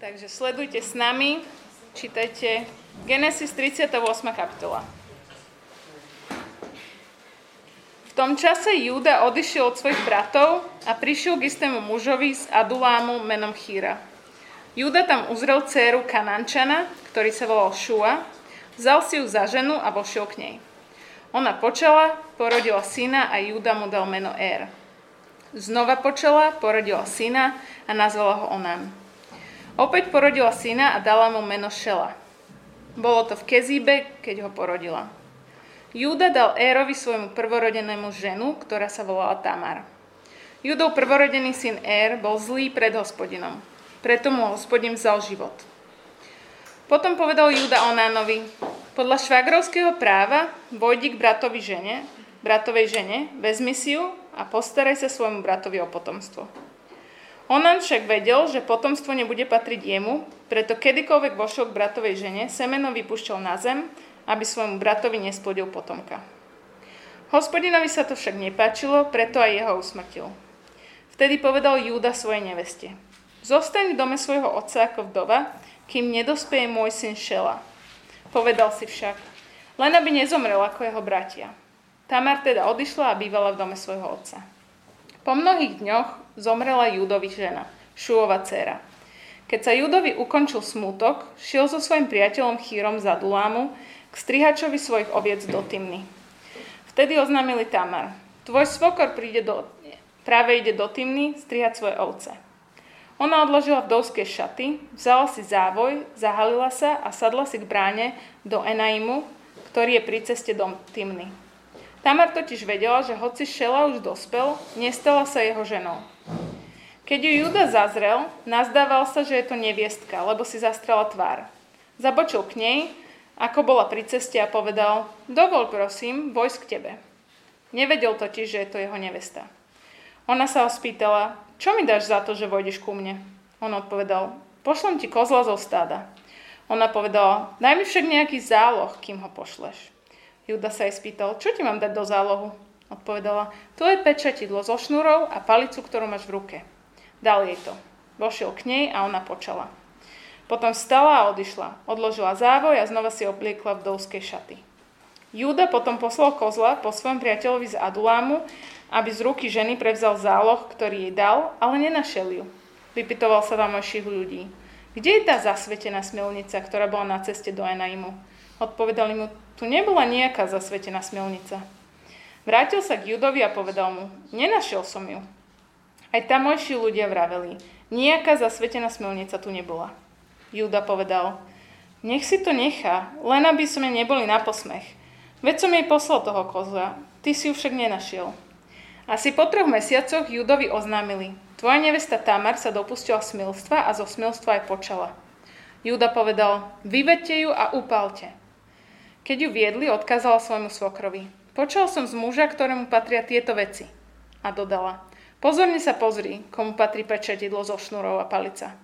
Takže sledujte s nami, čítajte Genesis 38. kapitola. V tom čase Júda odišiel od svojich bratov a prišiel k istému mužovi z Adulámu menom Chýra. Júda tam uzrel dceru Kanančana, ktorý sa volal Šua, vzal si ju za ženu a vošiel k nej. Ona počala, porodila syna a Júda mu dal meno Er. Znova počala, porodila syna a nazvala ho Onan. Opäť porodila syna a dala mu meno Šela. Bolo to v Kezíbe, keď ho porodila. Júda dal Érovi svojmu prvorodenému ženu, ktorá sa volala Tamar. Júdov prvorodený syn Ér bol zlý pred hospodinom. Preto mu hospodin vzal život. Potom povedal Júda Onánovi, podľa švagrovského práva vojdi k bratovi žene, bratovej žene, vezmi si ju a postaraj sa svojmu bratovi o potomstvo. Onan však vedel, že potomstvo nebude patriť jemu, preto kedykoľvek vošiel k bratovej žene, semeno vypúšťal na zem, aby svojmu bratovi nesplodil potomka. Hospodinovi sa to však nepáčilo, preto aj jeho usmrtil. Vtedy povedal Júda svojej neveste. Zostaň v dome svojho otca ako vdova, kým nedospeje môj syn Šela. Povedal si však, len aby nezomrel ako jeho bratia. Tamar teda odišla a bývala v dome svojho otca. Po mnohých dňoch zomrela Júdovi žena, Šuova dcera. Keď sa Júdovi ukončil smútok, šiel so svojim priateľom Chýrom za Dulámu k strihačovi svojich oviec do Tymny. Vtedy oznámili Tamar, tvoj svokor príde do, práve ide do Tymny strihať svoje ovce. Ona odložila vdovské šaty, vzala si závoj, zahalila sa a sadla si k bráne do Enaimu, ktorý je pri ceste do Tymny. Tamar totiž vedela, že hoci Šela už dospel, nestala sa jeho ženou. Keď ju Juda zazrel, nazdával sa, že je to neviestka, lebo si zastrela tvár. Zabočil k nej, ako bola pri ceste a povedal, dovol prosím, vojsť k tebe. Nevedel totiž, že je to jeho nevesta. Ona sa ho spýtala, čo mi dáš za to, že vojdeš ku mne? On odpovedal, pošlem ti kozla zo stáda. Ona povedala, daj mi však nejaký záloh, kým ho pošleš. Juda sa jej spýtal, čo ti mám dať do zálohu? Odpovedala, to je pečatidlo so šnúrou a palicu, ktorú máš v ruke. Dal jej to. Vošiel k nej a ona počala. Potom vstala a odišla. Odložila závoj a znova si obliekla vdovské šaty. Júda potom poslal kozla po svojom priateľovi z Adulámu, aby z ruky ženy prevzal záloh, ktorý jej dal, ale nenašiel ju. Vypitoval sa tamojších ľudí. Kde je tá zasvetená smilnica, ktorá bola na ceste do Enaimu? Odpovedali mu, tu nebola nejaká zasvetená smilnica. Vrátil sa k Judovi a povedal mu, nenašiel som ju. Aj tamojší ľudia vraveli, nejaká zasvetená smilnica tu nebola. Juda povedal, nech si to nechá, len aby sme neboli na posmech. Veď som jej poslal toho kozla, ty si ju však nenašiel. Asi po troch mesiacoch Judovi oznámili, tvoja nevesta Tamar sa dopustila smilstva a zo smilstva aj počala. Juda povedal, vyvedte ju a upálte. Keď ju viedli, odkázala svojmu svokrovi. Počal som z muža, ktorému patria tieto veci. A dodala, pozorne sa pozri, komu patrí pečetidlo zo šnurov a palica.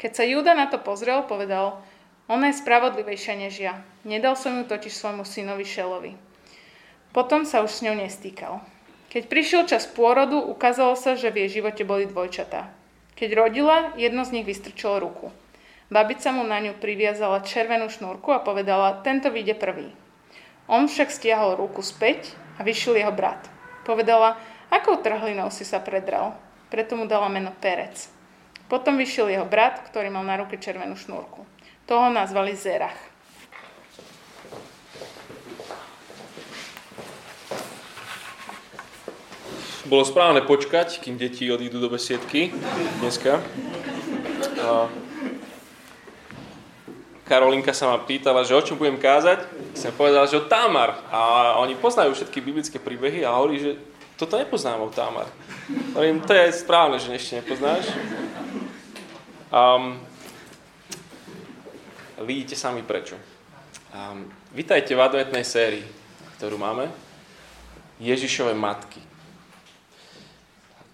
Keď sa Júda na to pozrel, povedal, ona je spravodlivejšia než ja. Nedal som ju totiž svojmu synovi Šelovi. Potom sa už s ňou nestýkal. Keď prišiel čas pôrodu, ukázalo sa, že v jej živote boli dvojčatá. Keď rodila, jedno z nich vystrčilo ruku. Babica mu na ňu priviazala červenú šnúrku a povedala, tento vyjde prvý. On však stiahol ruku späť a vyšiel jeho brat. Povedala, akou trhlinou si sa predral. Preto mu dala meno Perec. Potom vyšiel jeho brat, ktorý mal na ruke červenú šnúrku. Toho nazvali Zerach. Bolo správne počkať, kým deti odídu do besiedky dneska. Karolinka sa ma pýtala, že o čom budem kázať. Som povedal, že o Tamar. A oni poznajú všetky biblické príbehy a hovorí, že toto nepoznám o Tamar. Hovorím, to je správne, že ešte nepoznáš. Um, vidíte sami prečo. Um, vítajte v adventnej sérii, ktorú máme. Ježišove matky.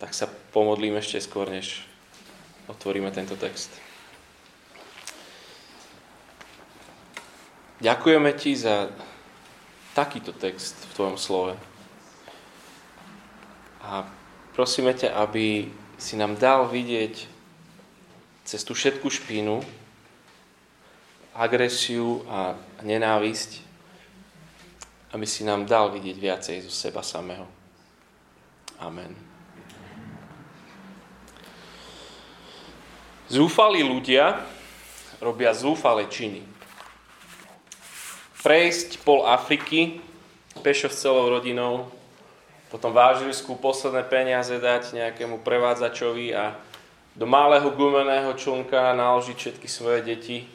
Tak sa pomodlím ešte skôr, než otvoríme tento text. Ďakujeme ti za takýto text v tvojom slove. A prosíme ťa, aby si nám dal vidieť cez tú všetku špínu, agresiu a nenávisť, aby si nám dal vidieť viacej zo seba samého. Amen. Zúfalí ľudia robia zúfale činy. Prejsť pol Afriky, pešo s celou rodinou, potom v Ážilsku posledné peniaze dať nejakému prevádzačovi a do malého gumeného člnka naložiť všetky svoje deti.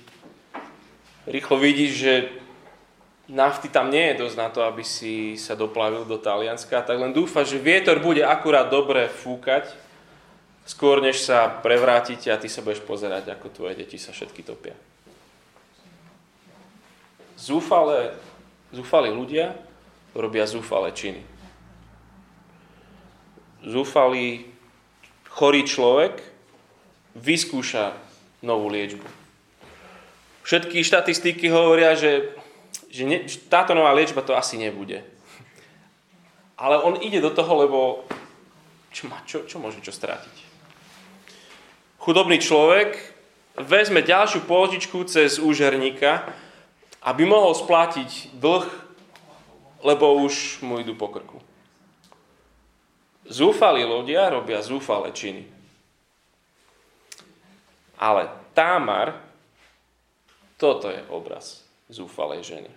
Rýchlo vidíš, že nafty tam nie je dosť na to, aby si sa doplavil do Talianska, tak len dúfa, že vietor bude akurát dobre fúkať, skôr než sa prevrátite a ty sa budeš pozerať, ako tvoje deti sa všetky topia. Zúfale, zúfali ľudia robia zúfale činy. Zúfalý, chorý človek vyskúša novú liečbu. Všetky štatistiky hovoria, že, že, ne, táto nová liečba to asi nebude. Ale on ide do toho, lebo čo, má, čo, čo môže čo strátiť? Chudobný človek vezme ďalšiu pôžičku cez úžerníka, aby mohol splatiť dlh, lebo už mu idú po krku. Zúfali ľudia robia zúfale činy. Ale Támar, toto je obraz zúfalej ženy.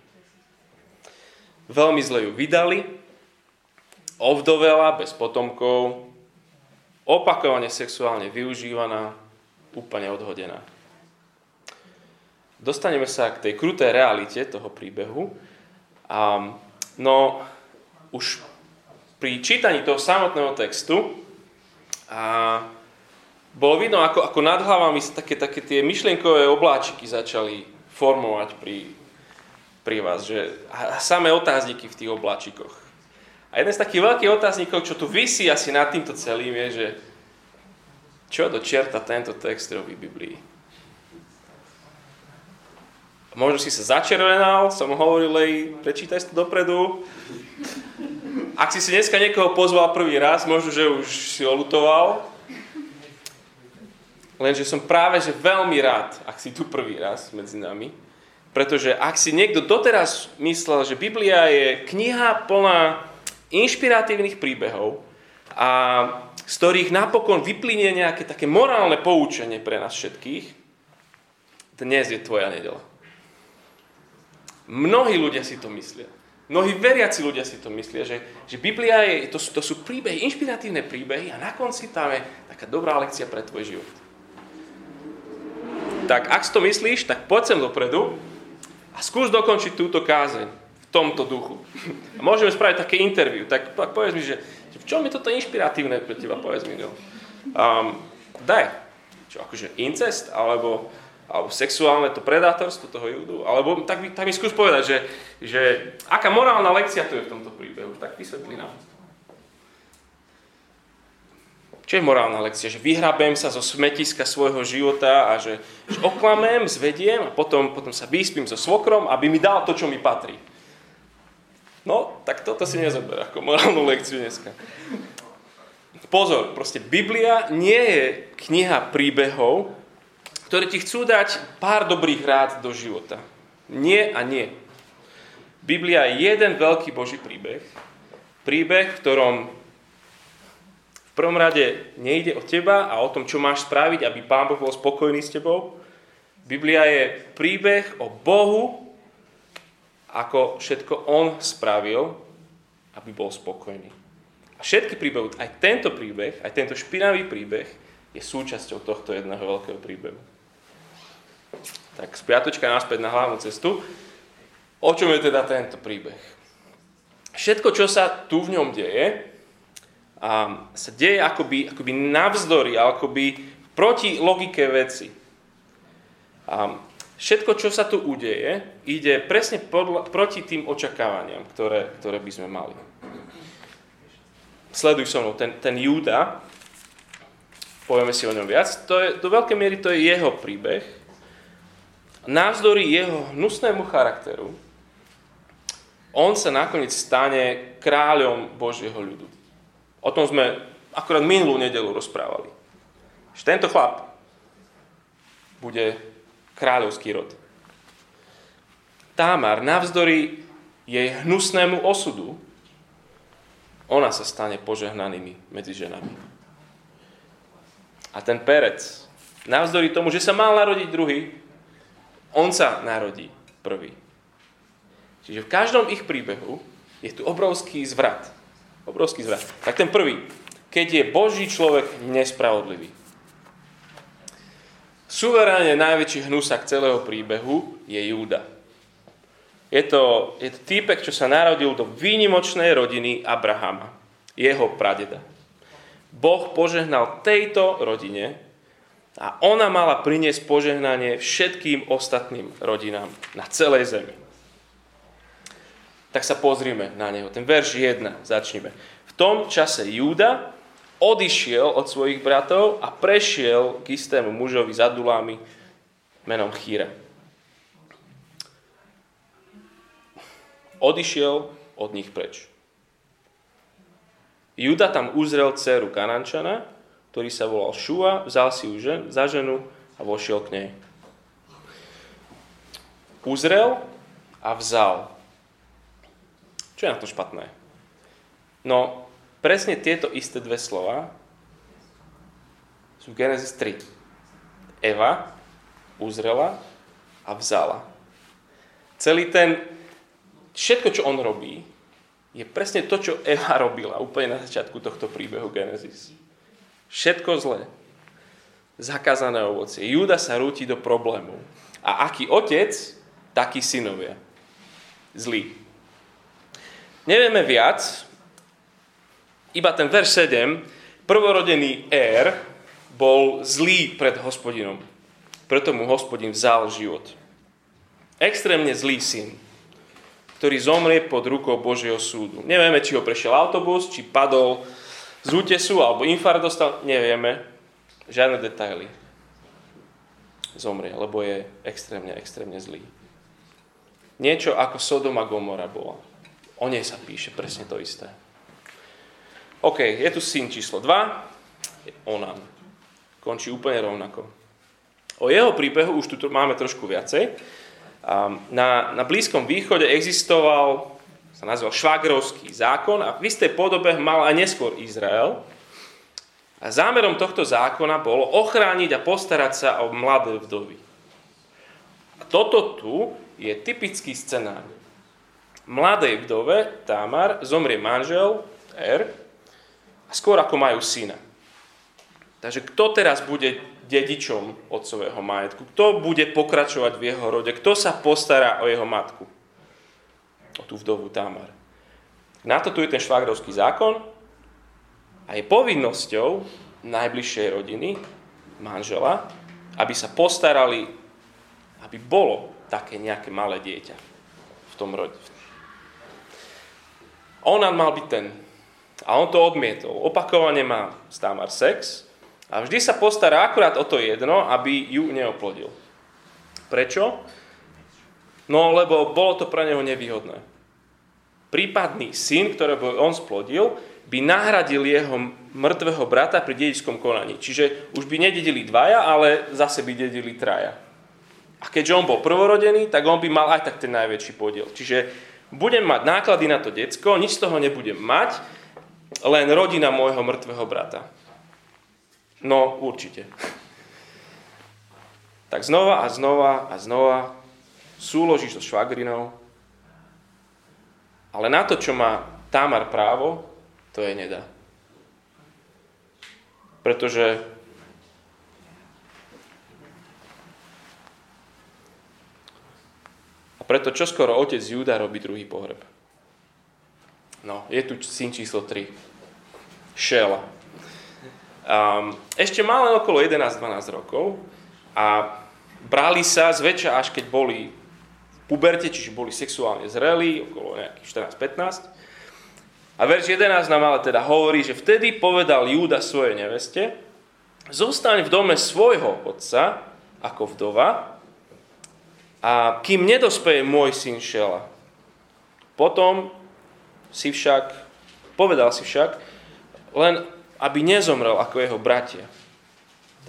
Veľmi zle ju vydali, ovdovela bez potomkov, opakovane sexuálne využívaná, úplne odhodená. Dostaneme sa k tej kruté realite toho príbehu. A, no, už pri čítaní toho samotného textu a bolo vidno, ako, ako nad hlavami sa také, také tie myšlienkové obláčiky začali formovať pri, pri vás, že a samé otázniky v tých obláčikoch. A jeden z takých veľkých otáznikov, čo tu vysí asi nad týmto celým, je, že čo do čerta tento text robí Biblii? Možno si sa začervenal, som hovoril jej, prečítaj si to dopredu. Ak si si dneska niekoho pozval prvý raz, možno, že už si olutoval, Lenže som práve že veľmi rád, ak si tu prvý raz medzi nami, pretože ak si niekto doteraz myslel, že Biblia je kniha plná inšpiratívnych príbehov a z ktorých napokon vyplynie nejaké také morálne poučenie pre nás všetkých, dnes je tvoja nedela. Mnohí ľudia si to myslia. Mnohí veriaci ľudia si to myslia, že, že Biblia je, to, to sú príbehy, inšpiratívne príbehy a na konci tam je taká dobrá lekcia pre tvoj život tak ak si to myslíš, tak poď sem dopredu a skús dokončiť túto kázeň v tomto duchu. A môžeme spraviť také interview. Tak, tak povedz mi, že, že v čom je toto inšpiratívne pre teba, povedz mi. No. Um, daj. Čo, akože incest, alebo, alebo sexuálne to predátorstvo toho judu, alebo tak, tak mi skús povedať, že, že aká morálna lekcia tu je v tomto príbehu. Tak vysvetlí nám. Čo je morálna lekcia? Že vyhrabem sa zo smetiska svojho života a že, že oklamem, zvediem a potom, potom sa vyspím so svokrom, aby mi dal to, čo mi patrí. No, tak toto si nezober ako morálnu lekciu dneska. Pozor, proste Biblia nie je kniha príbehov, ktoré ti chcú dať pár dobrých rád do života. Nie a nie. Biblia je jeden veľký Boží príbeh. Príbeh, v ktorom v prvom rade nejde o teba a o tom, čo máš spraviť, aby Pán Boh bol spokojný s tebou. Biblia je príbeh o Bohu, ako všetko On spravil, aby bol spokojný. A všetky príbehy, aj tento príbeh, aj tento špinavý príbeh je súčasťou tohto jedného veľkého príbehu. Tak z piatočka naspäť na hlavnú cestu. O čom je teda tento príbeh? Všetko, čo sa tu v ňom deje, a sa deje akoby, akoby navzdory, akoby proti logike veci. A všetko, čo sa tu udeje, ide presne podľa, proti tým očakávaniam, ktoré, ktoré by sme mali. Sleduj so mnou, ten, ten Júda, povieme si o ňom viac, to je, do veľkej miery to je jeho príbeh. Navzdory jeho hnusnému charakteru, on sa nakoniec stane kráľom Božieho ľudu. O tom sme akorát minulú nedelu rozprávali. Že tento chlap bude kráľovský rod. Támar, navzdory jej hnusnému osudu, ona sa stane požehnanými medzi ženami. A ten Perec, navzdory tomu, že sa mal narodiť druhý, on sa narodí prvý. Čiže v každom ich príbehu je tu obrovský zvrat. Obrovský zvrat. Tak ten prvý. Keď je Boží človek nespravodlivý. Suverénne najväčší hnusak celého príbehu je Júda. Je to, je to týpek, čo sa narodil do výnimočnej rodiny Abrahama, jeho pradeda. Boh požehnal tejto rodine a ona mala priniesť požehnanie všetkým ostatným rodinám na celej zemi. Tak sa pozrime na neho. Ten verš 1 začneme. V tom čase Júda odišiel od svojich bratov a prešiel k istému mužovi za Adulámi menom Chýra. odišiel od nich preč. Juda tam uzrel dceru Kanančana, ktorý sa volal Šua, vzal si ju žen, za ženu a vošiel k nej. Uzrel a vzal. Čo je na to špatné? No, presne tieto isté dve slova sú Genesis 3. Eva uzrela a vzala. Celý ten všetko, čo on robí, je presne to, čo Eva robila úplne na začiatku tohto príbehu Genesis. Všetko zlé. Zakázané ovocie. Júda sa rúti do problémov. A aký otec, takí synovia. Zlý. Nevieme viac, iba ten verš 7, prvorodený Er bol zlý pred hospodinom. Preto mu hospodin vzal život. Extrémne zlý syn ktorý zomrie pod rukou Božieho súdu. Nevieme, či ho prešiel autobus, či padol z útesu, alebo infarkt dostal, nevieme. Žiadne detaily. Zomrie, lebo je extrémne, extrémne zlý. Niečo ako Sodom a Gomora bola. O nej sa píše presne to isté. OK, je tu syn číslo 2, je Onan. Končí úplne rovnako. O jeho príbehu už tu máme trošku viacej. Na, na Blízkom východe existoval, sa nazval švagrovský zákon a v istej podobe mal aj neskôr Izrael. A zámerom tohto zákona bolo ochrániť a postarať sa o mladé vdovy. A toto tu je typický scenár. Mladej vdove, Tamar, zomrie manžel, Er, a skôr ako majú syna. Takže kto teraz bude dedičom otcového majetku? Kto bude pokračovať v jeho rode? Kto sa postará o jeho matku? O tú vdovu Tamar. Na to tu je ten švagrovský zákon a je povinnosťou najbližšej rodiny, manžela, aby sa postarali, aby bolo také nejaké malé dieťa v tom rode. Onan mal byť ten. A on to odmietol. Opakovane má s Tamar sex, a vždy sa postará akurát o to jedno, aby ju neoplodil. Prečo? No, lebo bolo to pre neho nevýhodné. Prípadný syn, ktorého on splodil, by nahradil jeho mŕtvého brata pri dedičskom konaní. Čiže už by nededili dvaja, ale zase by dedili traja. A keďže on bol prvorodený, tak on by mal aj tak ten najväčší podiel. Čiže budem mať náklady na to decko, nič z toho nebudem mať, len rodina môjho mŕtvého brata. No, určite. Tak znova a znova a znova súložíš so švagrinou, ale na to, čo má Tamar právo, to je nedá. Pretože a preto čoskoro otec Júda robí druhý pohreb. No, je tu syn číslo 3. Šela. Um, ešte mal len okolo 11-12 rokov a brali sa zväčša až keď boli puberte, čiže boli sexuálne zrelí, okolo nejakých 14-15. A verš 11 nám ale teda hovorí, že vtedy povedal Júda svojej neveste, zostaň v dome svojho otca ako vdova, a kým nedospeje môj syn Šela. Potom si však, povedal si však, len aby nezomrel ako jeho bratia.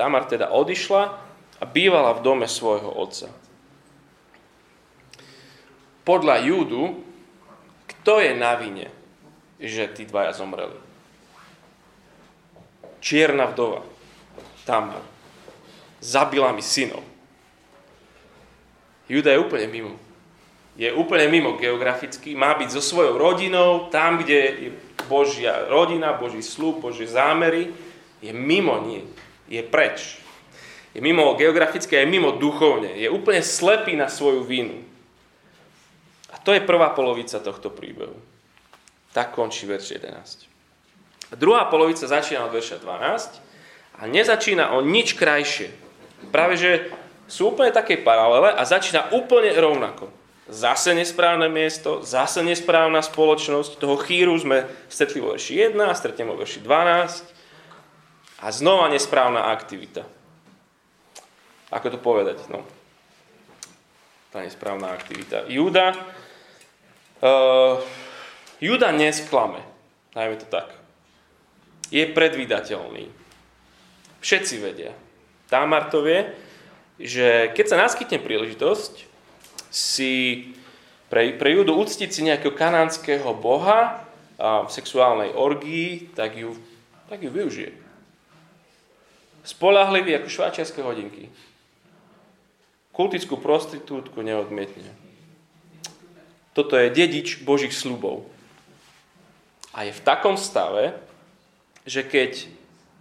Tamar teda odišla a bývala v dome svojho otca. Podľa Júdu, kto je na vine, že tí dvaja zomreli? Čierna vdova, Tamar, zabila mi synov. Juda je úplne mimo. Je úplne mimo geograficky, má byť so svojou rodinou, tam, kde je Božia rodina, Boží slúb, Božie zámery, je mimo nie, je preč. Je mimo geograficky a je mimo duchovne. Je úplne slepý na svoju vinu. To je prvá polovica tohto príbehu. Tak končí verš 11. A druhá polovica začína od verša 12 a nezačína o nič krajšie. Práve, že sú úplne také paralele a začína úplne rovnako. Zase nesprávne miesto, zase nesprávna spoločnosť. Toho chýru sme stretli vo verši 1, stretneme vo verši 12 a znova nesprávna aktivita. Ako to povedať? No. Tá nesprávna aktivita. Júda, uh, Júda nesklame, najmä to tak. Je predvídateľný. Všetci vedia. Támar to vie, že keď sa naskytne príležitosť si pre, pre Júdu uctiť si nejakého kanánskeho boha a v sexuálnej orgii, tak ju, tak ju využije. Spolahlivý ako šváčiarske hodinky kultickú prostitútku neodmietne. Toto je dedič Božích slubov. A je v takom stave, že keď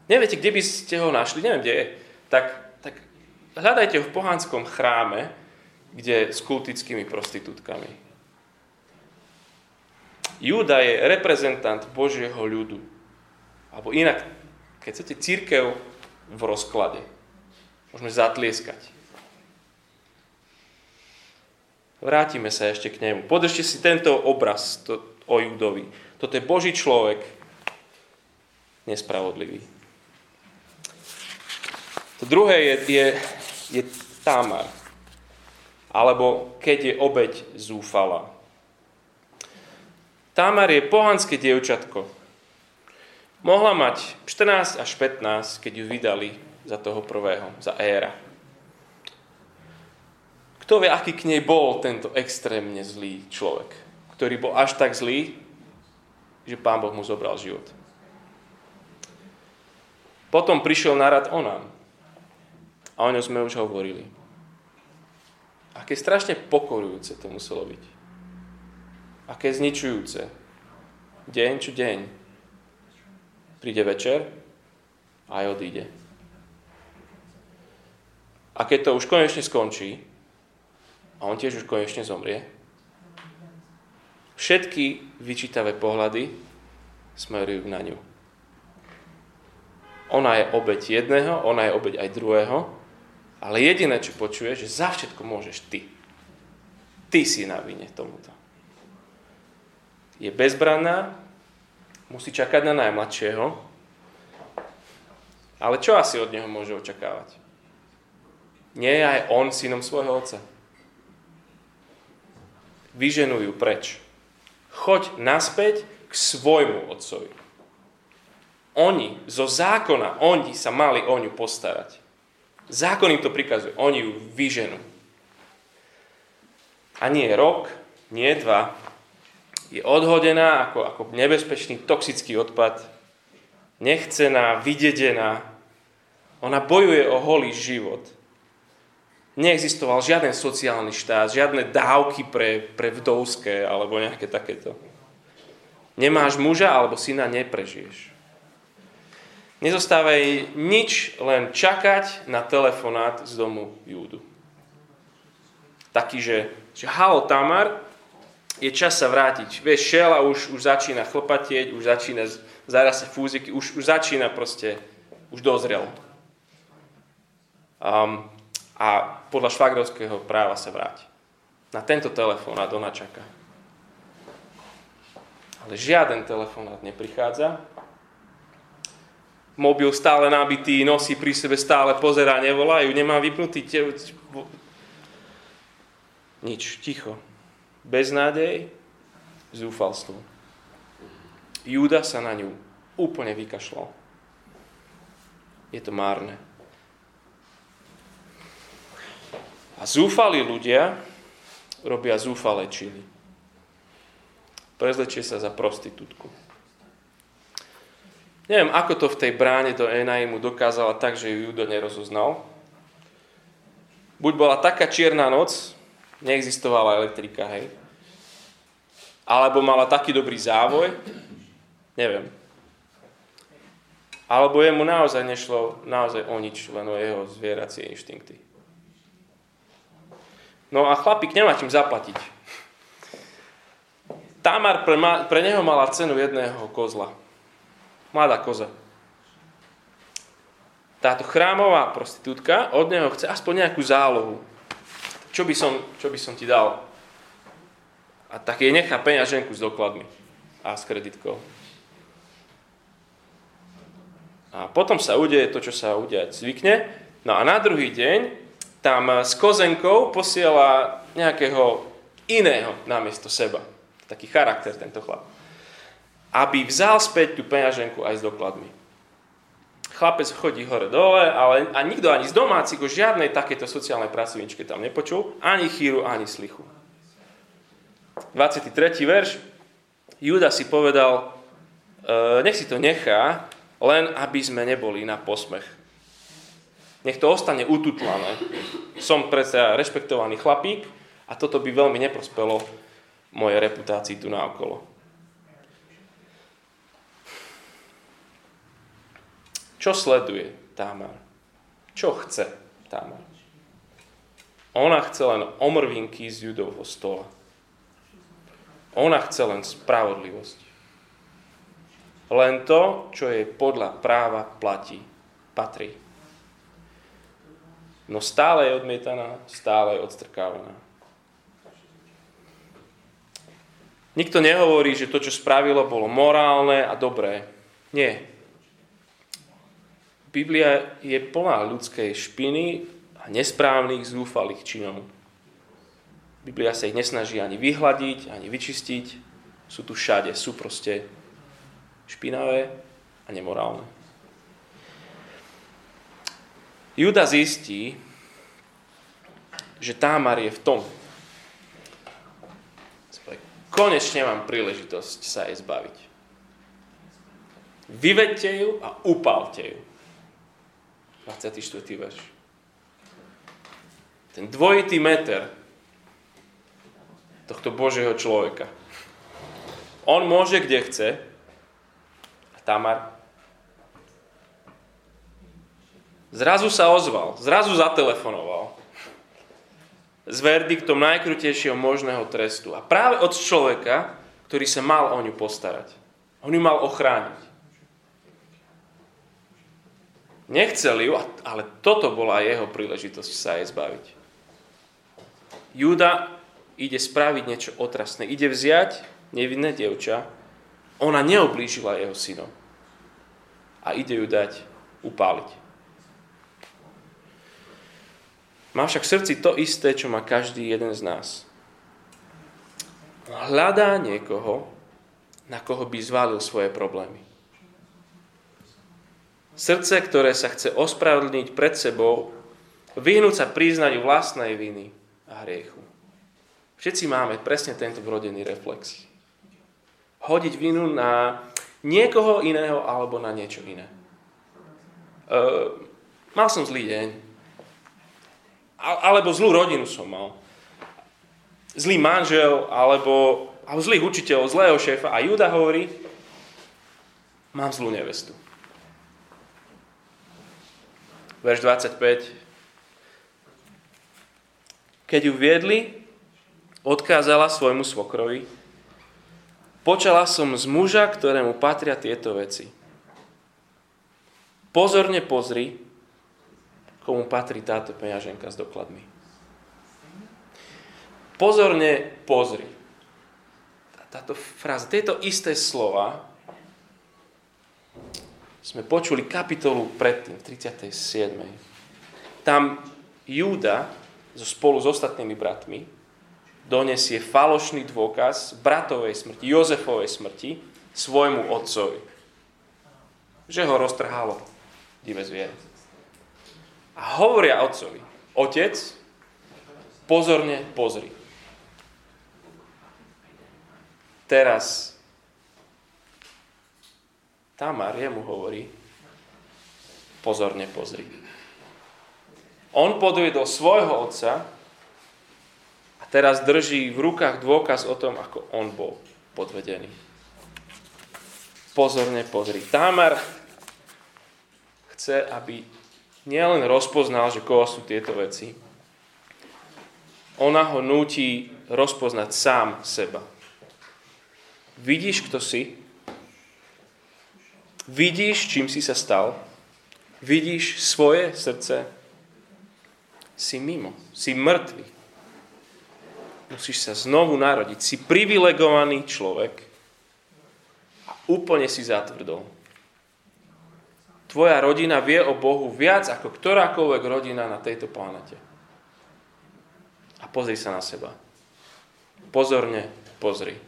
neviete, kde by ste ho našli, neviem, kde je, tak, tak hľadajte ho v pohánskom chráme, kde s kultickými prostitútkami. Júda je reprezentant Božieho ľudu. Alebo inak, keď chcete církev v rozklade, môžeme zatlieskať. Vrátime sa ešte k nemu. Podržte si tento obraz to, o Judovi. Toto je Boží človek, nespravodlivý. To druhé je, je, je Tamar, alebo keď je obeď zúfala. Tamar je pohanské dievčatko. Mohla mať 14 až 15, keď ju vydali za toho prvého, za éra. Kto vie, aký k nej bol tento extrémne zlý človek, ktorý bol až tak zlý, že pán Boh mu zobral život. Potom prišiel na rad Onán. A o ňom sme už hovorili. Aké strašne pokorujúce to muselo byť. Aké zničujúce. Deň čo deň. Príde večer a aj odíde. A keď to už konečne skončí, a on tiež už konečne zomrie. Všetky vyčítavé pohľady smerujú na ňu. Ona je obeď jedného, ona je obeď aj druhého, ale jediné, čo počuje, že za všetko môžeš ty. Ty si na vine tomuto. Je bezbranná, musí čakať na najmladšieho, ale čo asi od neho môže očakávať? Nie je aj on synom svojho otca vyženujú preč. Choď naspäť k svojmu otcovi. Oni, zo zákona, oni sa mali o ňu postarať. Zákon im to prikazuje. Oni ju vyženú. A nie rok, nie dva. Je odhodená ako, ako nebezpečný toxický odpad. Nechcená, vydedená. Ona bojuje o holý život neexistoval žiaden sociálny štát, žiadne dávky pre, pre vdovské alebo nejaké takéto. Nemáš muža alebo syna, neprežiješ. Nezostáva jej nič, len čakať na telefonát z domu Júdu. Taký, že, že halo Tamar, je čas sa vrátiť. Vieš, šela už, už začína chlpatieť, už začína zaraz sa fúziky, už, už začína proste, už dozrel. Um, a podľa švagrovského práva sa vráti. Na tento telefónat ona čaká. Ale žiaden telefonát neprichádza. Mobil stále nabitý, nosí pri sebe, stále pozerá, nevolajú, nemá vypnutý te... Nič, ticho. Beznádej, zúfalstvo. Júda sa na ňu úplne vykašľal. Je to márne. A zúfali ľudia robia zúfalé činy. Prezlečie sa za prostitútku. Neviem, ako to v tej bráne do Enaimu dokázala tak, že ju Judo nerozoznal. Buď bola taká čierna noc, neexistovala elektrika, hej. Alebo mala taký dobrý závoj, neviem. Alebo jemu naozaj nešlo naozaj o nič, len o jeho zvieracie inštinkty. No a chlapík nemá čím zaplatiť. Tamar pre, ma, pre neho mala cenu jedného kozla. Mladá koza. Táto chrámová prostitútka od neho chce aspoň nejakú zálohu. Čo by som, čo by som ti dal? A tak jej nechá peňaženku s dokladmi a s kreditkou. A potom sa udeje to, čo sa udiať zvykne. No a na druhý deň tam s kozenkou posiela nejakého iného namiesto seba. Taký charakter tento chlap. Aby vzal späť tú peňaženku aj s dokladmi. Chlapec chodí hore-dole, ale a nikto ani z domácich o žiadnej takéto sociálnej pracovničke tam nepočul, ani chýru, ani slichu. 23. verš. Júda si povedal, e, nech si to nechá, len aby sme neboli na posmech. Nech to ostane ututlané. Som predsa rešpektovaný chlapík a toto by veľmi neprospelo mojej reputácii tu naokolo. Čo sleduje Tamar? Čo chce Tamar? Ona chce len omrvinky z judovho stola. Ona chce len spravodlivosť. Len to, čo jej podľa práva platí, patrí. No stále je odmietaná, stále je odstrkávaná. Nikto nehovorí, že to, čo spravilo, bolo morálne a dobré. Nie. Biblia je plná ľudskej špiny a nesprávnych, zúfalých činov. Biblia sa ich nesnaží ani vyhľadiť, ani vyčistiť. Sú tu všade, sú proste špinavé a nemorálne. Juda zistí, že Támar je v tom. Konečne mám príležitosť sa jej zbaviť. Vyvedte ju a upálte ju. 24. verš. Ten dvojitý meter tohto Božieho človeka. On môže, kde chce, Tamar. Zrazu sa ozval, zrazu zatelefonoval s verdiktom najkrutejšieho možného trestu. A práve od človeka, ktorý sa mal o ňu postarať. On ju mal ochrániť. Nechcel ju, ale toto bola jeho príležitosť sa jej zbaviť. Júda ide spraviť niečo otrasné. Ide vziať nevinné dievča ona neoblížila jeho synom. A ide ju dať upáliť. Má však v srdci to isté, čo má každý jeden z nás. Hľadá niekoho, na koho by zvalil svoje problémy. Srdce, ktoré sa chce ospravedlniť pred sebou, vyhnúť sa priznať vlastnej viny a hriechu. Všetci máme presne tento vrodený reflex hodiť vinu na niekoho iného alebo na niečo iné. Uh, mal som zlý deň. Alebo zlú rodinu som mal. Zlý manžel, alebo, alebo zlých učiteľov, zlého šéfa. A Júda hovorí, mám zlú nevestu. Verš 25. Keď ju viedli, odkázala svojmu svokrovi, Počala som z muža, ktorému patria tieto veci. Pozorne pozri, komu patrí táto peňaženka s dokladmi. Pozorne pozri. Táto fráza, tieto isté slova sme počuli kapitolu predtým, v 37. Tam Júda spolu s ostatnými bratmi donesie falošný dôkaz bratovej smrti, Jozefovej smrti, svojmu otcovi. Že ho roztrhalo divé zviera. A hovoria otcovi, otec, pozorne pozri. Teraz Tamar jemu hovorí, pozorne pozri. On podviedol svojho otca a teraz drží v rukách dôkaz o tom, ako on bol podvedený. Pozorne pozri. Tamar chce, aby nielen rozpoznal, že koho sú tieto veci, ona ho núti rozpoznať sám seba. Vidíš, kto si? Vidíš, čím si sa stal? Vidíš svoje srdce? Si mimo, si mŕtvy. Musíš sa znovu narodiť. Si privilegovaný človek a úplne si zatvrdol. Tvoja rodina vie o Bohu viac ako ktorákoľvek rodina na tejto planete. A pozri sa na seba. Pozorne pozri.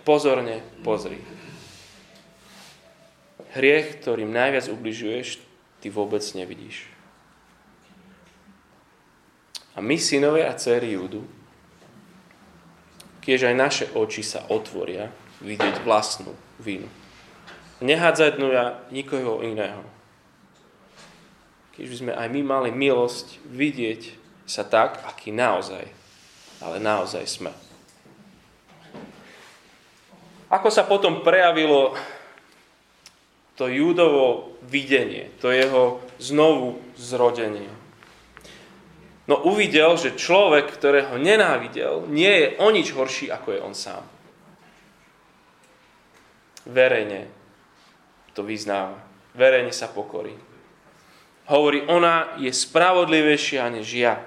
Pozorne pozri. Hriech, ktorým najviac ubližuješ, ty vôbec nevidíš. A my, synové a dcery Júdu, keď aj naše oči sa otvoria, vidieť vlastnú vinu. Nehádzať ja nikoho iného. Keď by sme aj my mali milosť vidieť sa tak, aký naozaj, ale naozaj sme. Ako sa potom prejavilo to Júdovo videnie, to jeho znovu zrodenie? No uvidel, že človek, ktorého nenávidel, nie je o nič horší, ako je on sám. Verejne to vyznáva. Verejne sa pokorí. Hovorí, ona je spravodlivejšia než ja.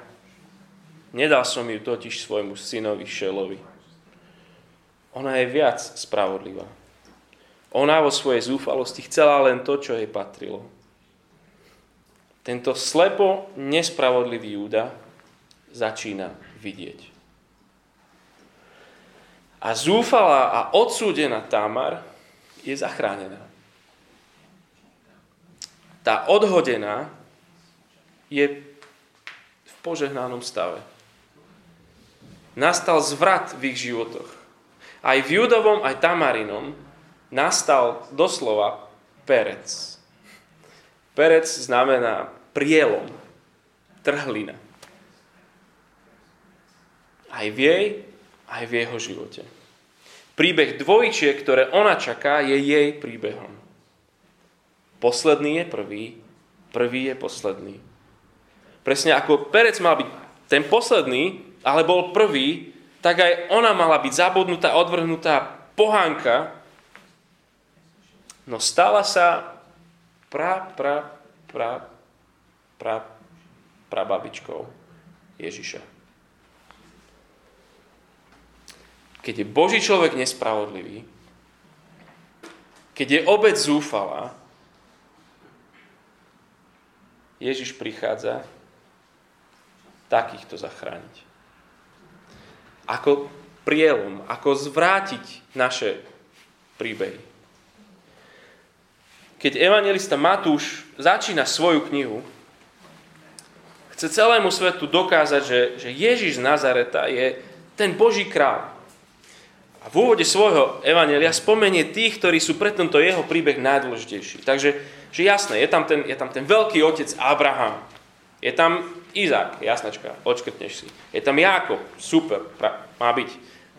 Nedal som ju totiž svojmu synovi Šelovi. Ona je viac spravodlivá. Ona vo svojej zúfalosti chcela len to, čo jej patrilo. Tento slepo nespravodlivý Júda začína vidieť. A zúfalá a odsúdená Tamar je zachránená. Tá odhodená je v požehnanom stave nastal zvrat v ich životoch. Aj v Judovom, aj Tamarinom nastal doslova perec. Perec znamená prielom, trhlina. Aj v jej, aj v jeho živote. Príbeh dvojčiek, ktoré ona čaká, je jej príbehom. Posledný je prvý, prvý je posledný. Presne ako Perec mal byť ten posledný, ale bol prvý, tak aj ona mala byť zabudnutá, odvrhnutá pohánka, no stala sa pra, pra, pra, pra, pra babičkou Ježiša. Keď je Boží človek nespravodlivý, keď je obec zúfala, Ježiš prichádza takýchto zachrániť ako prielom, ako zvrátiť naše príbehy. Keď evangelista Matúš začína svoju knihu, chce celému svetu dokázať, že, že Ježiš z Nazareta je ten Boží král. A v úvode svojho evangelia spomenie tých, ktorí sú pre tento jeho príbeh najdôležitejší. Takže že jasné, je tam, ten, je tam ten veľký otec Abraham. Je tam Izák, jasnačka, odškrtneš si. Je tam Jákob, super, pra, má byť.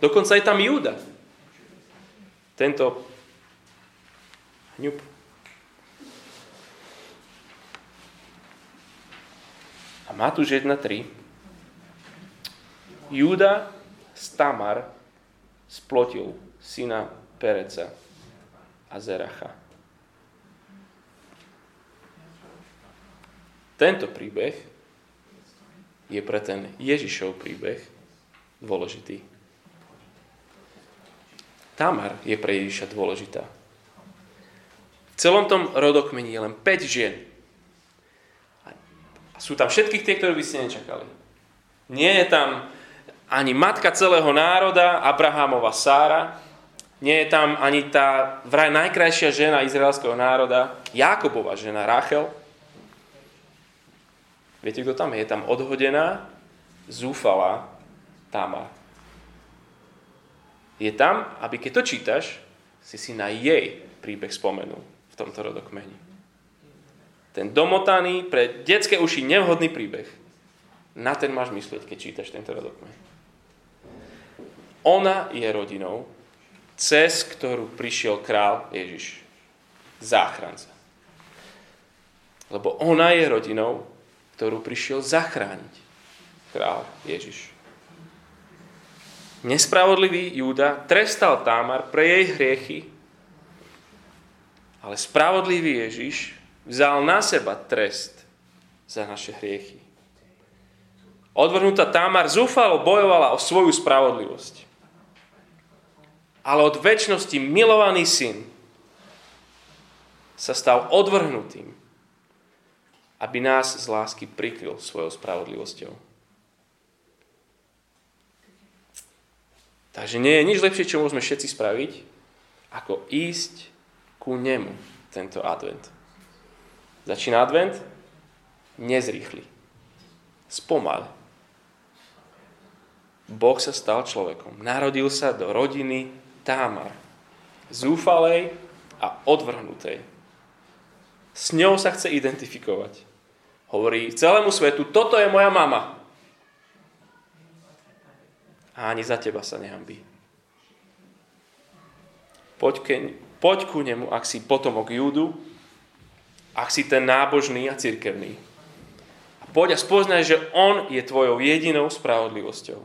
Dokonca je tam Júda. Tento hňup. A Matúš 1.3. Júda z Tamar splotil syna Pereca a Zeracha. Tento príbeh je pre ten Ježišov príbeh dôležitý. Tamar je pre Ježiša dôležitá. V celom tom rodokmeni je len 5 žien. A sú tam všetkých tie, ktoré by ste nečakali. Nie je tam ani matka celého národa, Abrahamova Sára, nie je tam ani tá vraj najkrajšia žena izraelského národa, Jakobova žena Rachel, Viete, kto tam je? Je tam odhodená zúfala Tamar. Je tam, aby keď to čítaš, si si na jej príbeh spomenul v tomto rodokmeni. Ten domotaný, pre detské uši nevhodný príbeh. Na ten máš myslieť, keď čítaš tento rodokmeň. Ona je rodinou, cez ktorú prišiel král Ježiš. Záchranca. Lebo ona je rodinou, ktorú prišiel zachrániť král Ježiš. Nespravodlivý Júda trestal Támar pre jej hriechy, ale spravodlivý Ježiš vzal na seba trest za naše hriechy. Odvrhnutá Támar zúfalo bojovala o svoju spravodlivosť. Ale od väčšnosti milovaný syn sa stal odvrhnutým, aby nás z lásky prikryl svojou spravodlivosťou. Takže nie je nič lepšie, čo môžeme všetci spraviť, ako ísť ku nemu tento advent. Začína advent, nezrýchli. Spomal. Boh sa stal človekom. Narodil sa do rodiny Támar. Zúfalej a odvrhnutej. S ňou sa chce identifikovať. Hovorí celému svetu, toto je moja mama. A ani za teba sa nehambí. Poď, ke, poď ku nemu, ak si potomok Júdu, ak si ten nábožný a cirkevný. A poď a spoznaj, že on je tvojou jedinou spravodlivosťou.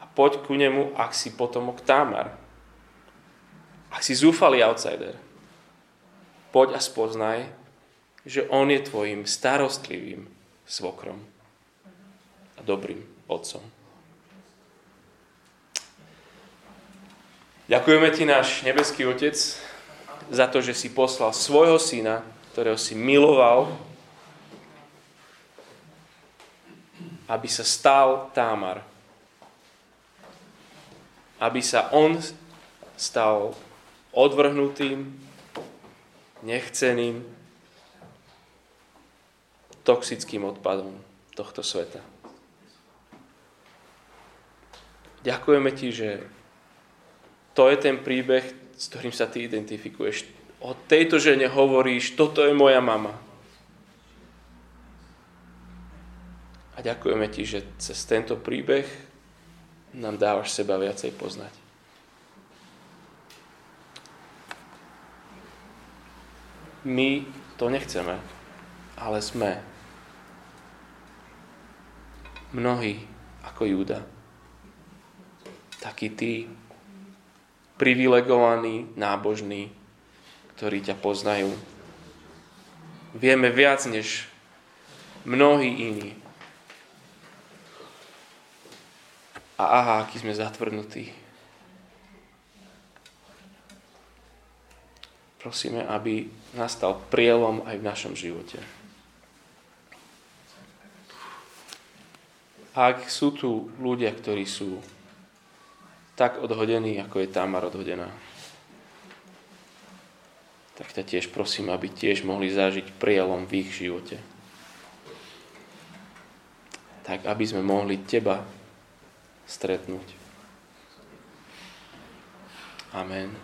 A poď ku nemu, ak si potomok Tamar. Ak si zúfalý outsider poď a spoznaj, že On je tvojim starostlivým svokrom a dobrým otcom. Ďakujeme ti, náš nebeský Otec, za to, že si poslal svojho syna, ktorého si miloval, aby sa stal Támar. Aby sa on stal odvrhnutým, nechceným, toxickým odpadom tohto sveta. Ďakujeme ti, že to je ten príbeh, s ktorým sa ty identifikuješ. O tejto žene hovoríš, toto je moja mama. A ďakujeme ti, že cez tento príbeh nám dávaš seba viacej poznať. My to nechceme, ale sme mnohí ako Júda. Takí tí privilegovaní, nábožní, ktorí ťa poznajú. Vieme viac než mnohí iní. A aha, aký sme zatvrdnutí. Prosíme, aby nastal prielom aj v našom živote. Ak sú tu ľudia, ktorí sú tak odhodení, ako je Tamar odhodená, tak ťa tiež prosím, aby tiež mohli zažiť prielom v ich živote. Tak, aby sme mohli teba stretnúť. Amen.